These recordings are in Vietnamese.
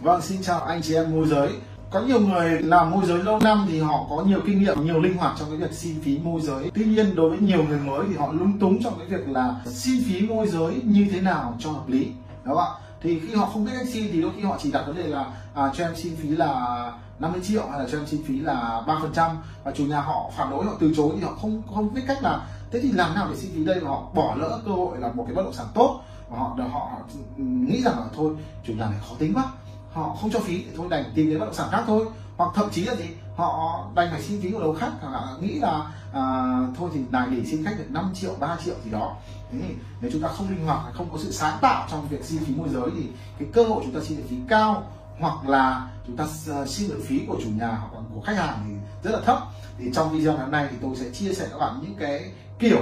Vâng, xin chào anh chị em môi giới. Có nhiều người làm môi giới lâu năm thì họ có nhiều kinh nghiệm, nhiều linh hoạt trong cái việc xin phí môi giới. Tuy nhiên đối với nhiều người mới thì họ lúng túng trong cái việc là xin phí môi giới như thế nào cho hợp lý. Đúng không ạ? Thì khi họ không biết cách xin thì đôi khi họ chỉ đặt vấn đề là à, cho em xin phí là 50 triệu hay là cho em xin phí là 3% và chủ nhà họ phản đối họ từ chối thì họ không không biết cách là thế thì làm nào để xin phí đây và họ bỏ lỡ cơ hội là một cái bất động sản tốt và họ họ, họ nghĩ rằng là thôi chủ nhà này khó tính quá họ không cho phí thì thôi đành tìm đến bất động sản khác thôi. Hoặc thậm chí là gì? Họ đành phải xin phí của đầu khác hoặc là nghĩ là à, thôi thì này để xin khách được 5 triệu 3 triệu gì đó. Thế thì nếu chúng ta không linh hoạt không có sự sáng tạo trong việc xin phí môi giới thì cái cơ hội chúng ta xin được phí cao hoặc là chúng ta ờ, xin được phí của chủ nhà hoặc của khách hàng thì rất là thấp. Thì trong video ngày hôm nay thì tôi sẽ chia sẻ các bạn những cái kiểu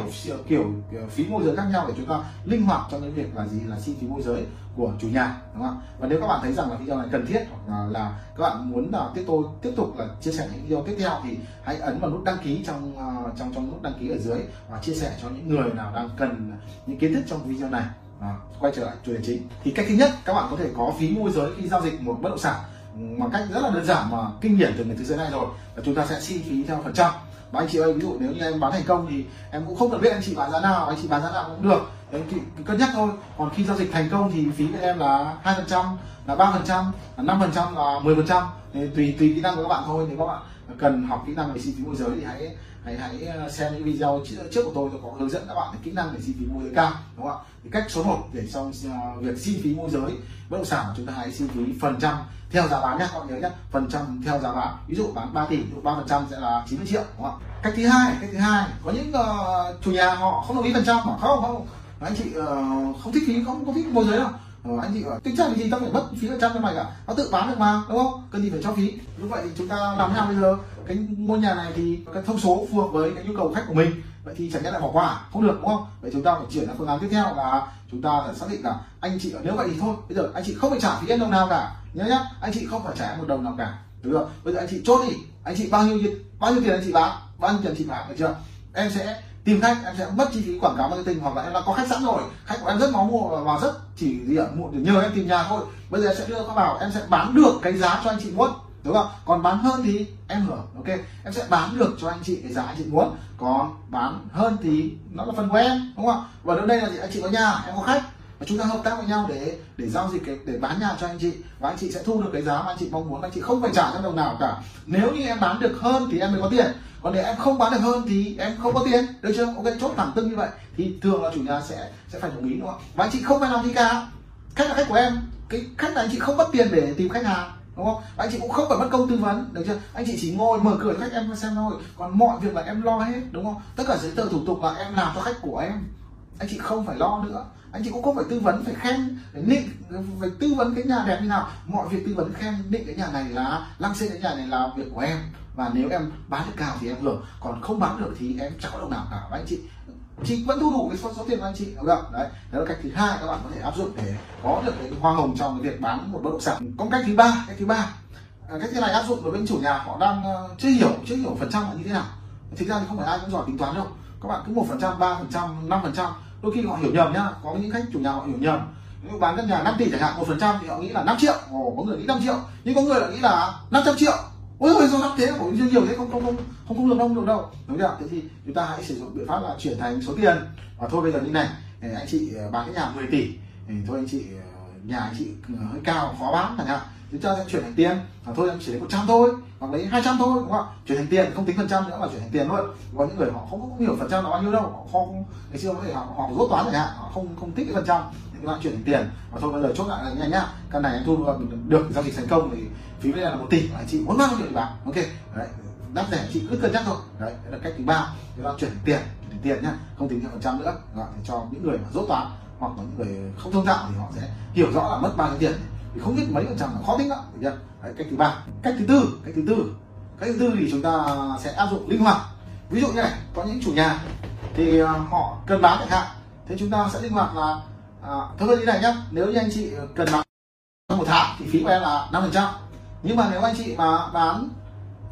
kiểu phí môi giới khác nhau để chúng ta linh hoạt trong cái việc là gì? Là xin phí môi giới của chủ nhà đúng không và nếu các bạn thấy rằng là video này cần thiết hoặc là, là các bạn muốn là tiếp tôi tiếp tục là chia sẻ những video tiếp theo thì hãy ấn vào nút đăng ký trong uh, trong trong nút đăng ký ở dưới và chia sẻ cho những người nào đang cần những kiến thức trong video này. À, quay trở lại chủ đề chính. Thì cách thứ nhất các bạn có thể có phí môi giới khi giao dịch một bất động sản bằng cách rất là đơn giản mà kinh nghiệm từ người thế giới này rồi là chúng ta sẽ chi phí theo phần trăm và anh chị ơi, ví dụ nếu như em bán thành công thì em cũng không cần biết anh chị bán giá nào, anh chị bán giá nào cũng được. Anh chị cân nhắc thôi. Còn khi giao dịch thành công thì phí của em là hai phần trăm, là ba phần trăm, là năm phần trăm, là mười phần trăm. Tùy tùy kỹ năng của các bạn thôi. Nếu các bạn cần học kỹ năng về chi phí môi giới thì hãy hãy hãy ờ, xem những video trước của tôi tôi có hướng dẫn các bạn kỹ năng để xin phí môi giới cao đúng không ạ? Thì cách số 1 để xong ờ, việc xin phí môi giới bất động sản chúng ta hãy xin phí phần trăm theo giá bán nhé các bạn nhớ nhé phần trăm theo giá bán. Ví dụ bán 3 tỷ ba phần trăm sẽ là 90 triệu đúng không ạ? Cách thứ hai cách thứ hai có những uh, chủ nhà họ không đồng ý phần trăm họ không không. Anh chị uh, không thích phí không có thích môi giới đâu ờ, anh chị bảo tính chất gì tao phải mất phí phần trăm cho mày cả nó tự bán được mà đúng không? Cần gì phải cho phí. Lúc vậy thì chúng ta làm thế nào bây giờ? Cái ngôi nhà này thì cái thông số phù hợp với cái nhu cầu khách của mình vậy thì chẳng nhẽ lại bỏ qua không được đúng không? Vậy chúng ta phải chuyển sang phương án tiếp theo là chúng ta phải xác định là anh chị nếu vậy thì thôi bây giờ anh chị không phải trả phí đồng nào cả nhớ nhá anh chị không phải trả một đồng nào cả được rồi bây giờ anh chị chốt đi anh chị bao nhiêu bao nhiêu tiền anh chị bán bao nhiêu tiền chị bán được chưa? Em sẽ tìm khách em sẽ mất chi phí quảng cáo marketing hoặc là em đã có khách sẵn rồi. Khách của em rất máu mua và rất chỉ gì ạ? Để nhờ em tìm nhà thôi. Bây giờ em sẽ đưa các vào, em sẽ bán được cái giá cho anh chị muốn đúng không còn bán hơn thì em hưởng, ok? Em sẽ bán được cho anh chị cái giá anh chị muốn còn bán hơn thì nó là phần của em, đúng không và đến đây là gì anh chị có nhà, em có khách và chúng ta hợp tác với nhau để để giao dịch cái, để bán nhà cho anh chị, và anh chị sẽ thu được cái giá mà anh chị mong muốn. Anh chị không phải trả cho đồng nào cả. Nếu như em bán được hơn thì em mới có tiền. Còn để em không bán được hơn thì em không có tiền. Được chưa? Ok, chốt thẳng tưng như vậy. Thì thường là chủ nhà sẽ sẽ phải đồng ý, đúng không? Và anh chị không phải làm gì cả. Khách là khách của em. Cái khách này anh chị không mất tiền để tìm khách hàng, đúng không? Anh chị cũng không phải mất công tư vấn, được chưa? Anh chị chỉ ngồi mở cửa cho khách em xem thôi. Còn mọi việc là em lo hết, đúng không? Tất cả giấy tờ thủ tục là em làm cho khách của em anh chị không phải lo nữa. Anh chị cũng không phải tư vấn phải khen phải nịnh phải tư vấn cái nhà đẹp như nào. Mọi việc tư vấn khen nịnh cái nhà này là lăng xê cái nhà này là việc của em. Và nếu em bán được cao thì em hưởng. Còn không bán được thì em chẳng có đồng nào cả. Và anh chị chị vẫn thu đủ cái số, số tiền của anh chị. Đúng không? Đấy. Đó là cách thứ hai các bạn có thể áp dụng để có được cái hoa hồng trong cái việc bán một bất động sản. Còn cách thứ ba cách thứ ba. À, cách thứ này áp dụng đối với chủ nhà họ đang ờ, chưa hiểu chưa hiểu phần trăm là như thế nào. Thực ra thì không phải ai cũng giỏi tính toán đâu. Các bạn cứ một phần trăm ba phần trăm năm phần trăm đôi khi họ hiểu nhầm nhá, có những khách chủ nhà họ hiểu nhầm. Nếu bán căn nhà 5 tỷ chẳng hạn, một phần trăm thì họ nghĩ là 5 triệu. Ồ, có người nghĩ 5 triệu. Nhưng có người lại nghĩ là 500 triệu. Ôi ôi sao thế? Của nhiều nhiều thế, không không không không không được đâu được đâu. Đúng chưa? Thế thì chúng ta hãy sử dụng biện pháp là chuyển thành số tiền. Và thôi, bây giờ như này. Anh chị ờ, bán cái nhà 10 tỷ. Thì thôi, anh chị ờ, nhà anh chị ờ, hơi cao khó bán chẳng hạn. Chúng ta sẽ chuyển thành tiền. Và thôi em chỉ lấy 100 thôi. Hoặc lấy 200 thôi đúng không ạ? Chuyển thành tiền không tính phần trăm nữa mà chuyển thành tiền luôn có những người họ không, không hiểu phần trăm là bao nhiêu đâu. Họ không ngày xưa có thể họ, họ rốt toán chẳng hạn. Họ không không thích cái phần trăm. Thì các bạn chuyển thành tiền. Và thôi bây giờ chốt lại là nhanh nhá. Căn này em thu được giao dịch thành công thì phí bây giờ là một tỷ. Anh chị muốn bao nhiêu thì bán ok. Đấy. Đắt rẻ chị cứ cân nhắc thôi. Đấy, đấy là cách thứ ba. Chúng ta chuyển thành tiền chuyển thành tiền nhá. Không tính theo phần trăm nữa. Gọi cho những người mà rốt toán hoặc là những người không thông thạo thì họ sẽ hiểu rõ là mất bao nhiêu tiền. Thì không biết mấy phần trăm là khó tính lắm được chưa? Đấy, cách thứ ba. Cách thứ tư cách thứ tư. Cách thứ tư thì chúng ta sẽ áp dụng linh hoạt. Ví dụ như này có những chủ nhà thì à, họ cần bán chẳng hạn thế chúng ta sẽ linh hoạt là à, thôi như này nhá nếu như anh chị ờ, cần bán trong một tháng thì phí của em là năm phần trăm. Nhưng mà nếu anh chị mà bán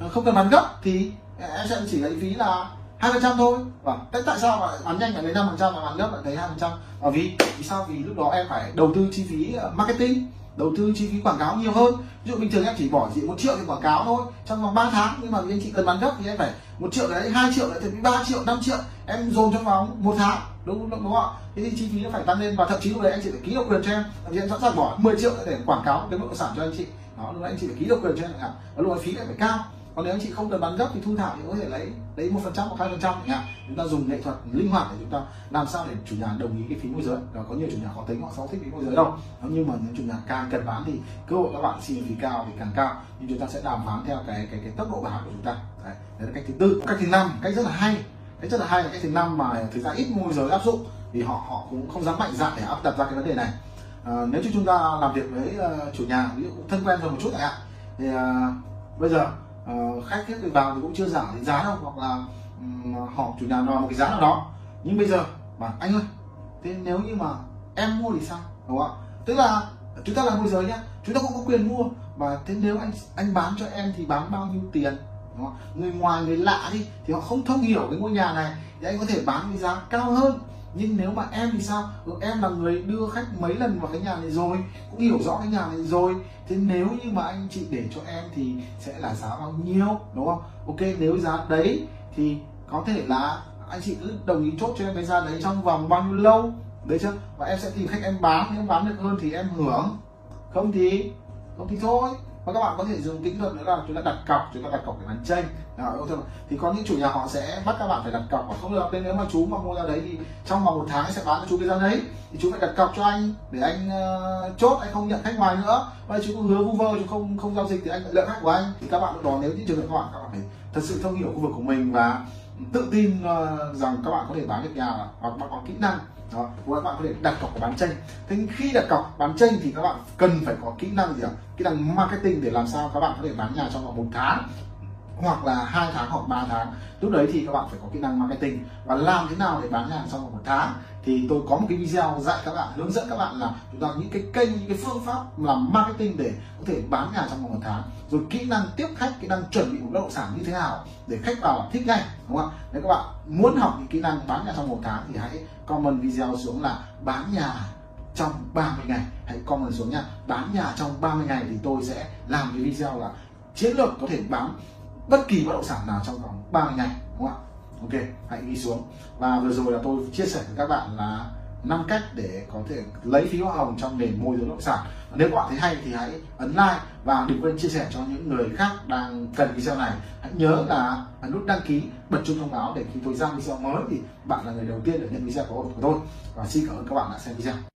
ờ, không cần bán gấp thì em sẽ chỉ lấy phí là hai phần trăm thôi. Và tại sao mà bán nhanh lại lấy năm phần trăm mà bán gấp lại thấy hai phần trăm? Vì vì sao? Vì lúc đó em phải đầu tư chi phí ờ, marketing đầu tư chi phí quảng cáo nhiều hơn. Ví dụ bình thường em chỉ bỏ chỉ một triệu để quảng cáo thôi trong vòng 3 tháng. Nhưng mà anh chị cần bán gấp thì em phải một triệu đấy hai triệu đấy thì ba triệu 5 triệu. Em dồn trong vòng một tháng đúng đúng, đúng không ạ? Thế thì chi phí nó phải tăng lên. Và thậm chí lúc đấy anh chị phải ký độc quyền cho em. Thậm chí em sẵn sàng bỏ 10 triệu để quảng cáo cái bất động sản cho anh chị. Đó lúc đấy anh chị phải ký độc quyền cho em và lúc đấy phí lại phải cao còn nếu anh chị không cần bán gấp thì thu thảo thì có thể lấy lấy một phần trăm hoặc hai phần trăm chẳng chúng ta dùng nghệ thuật linh hoạt để chúng ta làm sao để chủ nhà đồng ý cái phí môi giới. Và có nhiều chủ nhà khó tính họ không thích phí môi giới đâu. Nhưng mà nếu chủ nhà càng cần bán thì cơ hội các bạn xin phí cao thì càng cao. Nhưng chúng ta sẽ đàm phán theo cái cái cái tốc độ bán của chúng ta. Đấy, đấy là cách thứ tư. Cách thứ năm cách rất là hay. Cách rất là hay là cách thứ năm mà thực ra ít môi giới áp dụng thì họ họ cũng không dám mạnh dạn để áp đặt ra cái vấn đề này. À, nếu như chúng ta làm việc với uh, chủ nhà ví dụ thân quen rồi một chút chẳng hạn thì uh, bây giờ uh, khách tiếp vào thì cũng chưa giảm đến giá đâu hoặc là um, họ chủ nhà nói một cái giá nào đó. Nhưng bây giờ mà anh ơi thế nếu như mà em mua thì sao? Đúng không ạ? Tức là chúng ta là môi giới nhá chúng ta cũng có quyền mua. Và thế nếu anh anh bán cho em thì bán bao nhiêu tiền? Đúng không? người ngoài người lạ đi thì họ không thông hiểu cái ngôi nhà này thì anh có thể bán với giá cao hơn nhưng nếu mà em thì sao? Ừ, em là người đưa khách mấy lần vào cái nhà này rồi cũng hiểu rõ cái nhà này rồi. Thế nếu như mà anh chị để cho em thì sẽ là giá bao nhiêu đúng không? Ok nếu giá đấy thì có thể là anh chị cứ đồng ý chốt cho em cái giá đấy trong vòng bao nhiêu lâu đấy chưa? Và em sẽ tìm khách em bán nếu bán được hơn thì em hưởng. Không thì không thì thôi và các bạn có thể dùng kỹ thuật nữa là chúng ta đặt cọc chúng ta đặt cọc để bán tranh. Đó, thì có những chủ nhà họ sẽ bắt các bạn phải đặt cọc. Hoặc không được nên nếu mà chú mà mua ra đấy thì trong vòng một tháng sẽ bán cho chú cái giá đấy. Thì chú phải đặt cọc cho anh để anh uh, chốt anh không nhận khách ngoài nữa. Và chú cũng hứa vu vơ chú không không giao dịch thì anh lợi khách của anh. Thì các bạn đó nếu như trường hợp các bạn các bạn phải thật sự thông hiểu khu vực của mình và tự tin ờ, rằng các bạn có thể bán được nhà hoặc bạn có kỹ năng. Đó các bạn có thể đặt cọc bán tranh. Thế khi đặt cọc bán tranh thì các bạn cần phải có kỹ năng gì ạ? Kỹ năng marketing để làm sao các bạn có thể bán nhà trong vòng một tháng hoặc là hai tháng hoặc 3 tháng. Lúc đấy thì các bạn phải có kỹ năng marketing. Và làm thế nào để bán nhà trong vòng một tháng? Thì tôi có một cái video dạy các bạn, hướng dẫn các bạn là chúng ta những cái kênh, những cái phương pháp làm marketing để có thể bán nhà trong vòng một tháng. Rồi kỹ năng tiếp khách, kỹ năng chuẩn bị một bất động sản như thế nào để khách vào thích ngay, đúng không ạ? Nếu các bạn muốn học những kỹ năng bán nhà trong một tháng thì hãy comment video xuống là bán nhà trong 30 ngày. Hãy comment xuống nha. Bán nhà trong 30 ngày thì tôi sẽ làm cái video là chiến lược có thể bán bất kỳ bất động sản nào trong vòng 30 ngày, đúng không ạ? Ok, hãy ghi xuống. Và vừa rồi là tôi chia sẻ với các bạn là năm cách để có thể lấy phí hoa hồng trong nền môi giới bất động sản. Nếu các bạn thấy hay thì hãy ấn like và đừng quên chia sẻ cho những người khác đang cần video này. Hãy nhớ là ấn nút đăng ký, bật chuông thông báo để khi tôi ra video mới thì bạn là người đầu tiên được nhận video của tôi. Và xin cảm ơn các bạn đã xem video.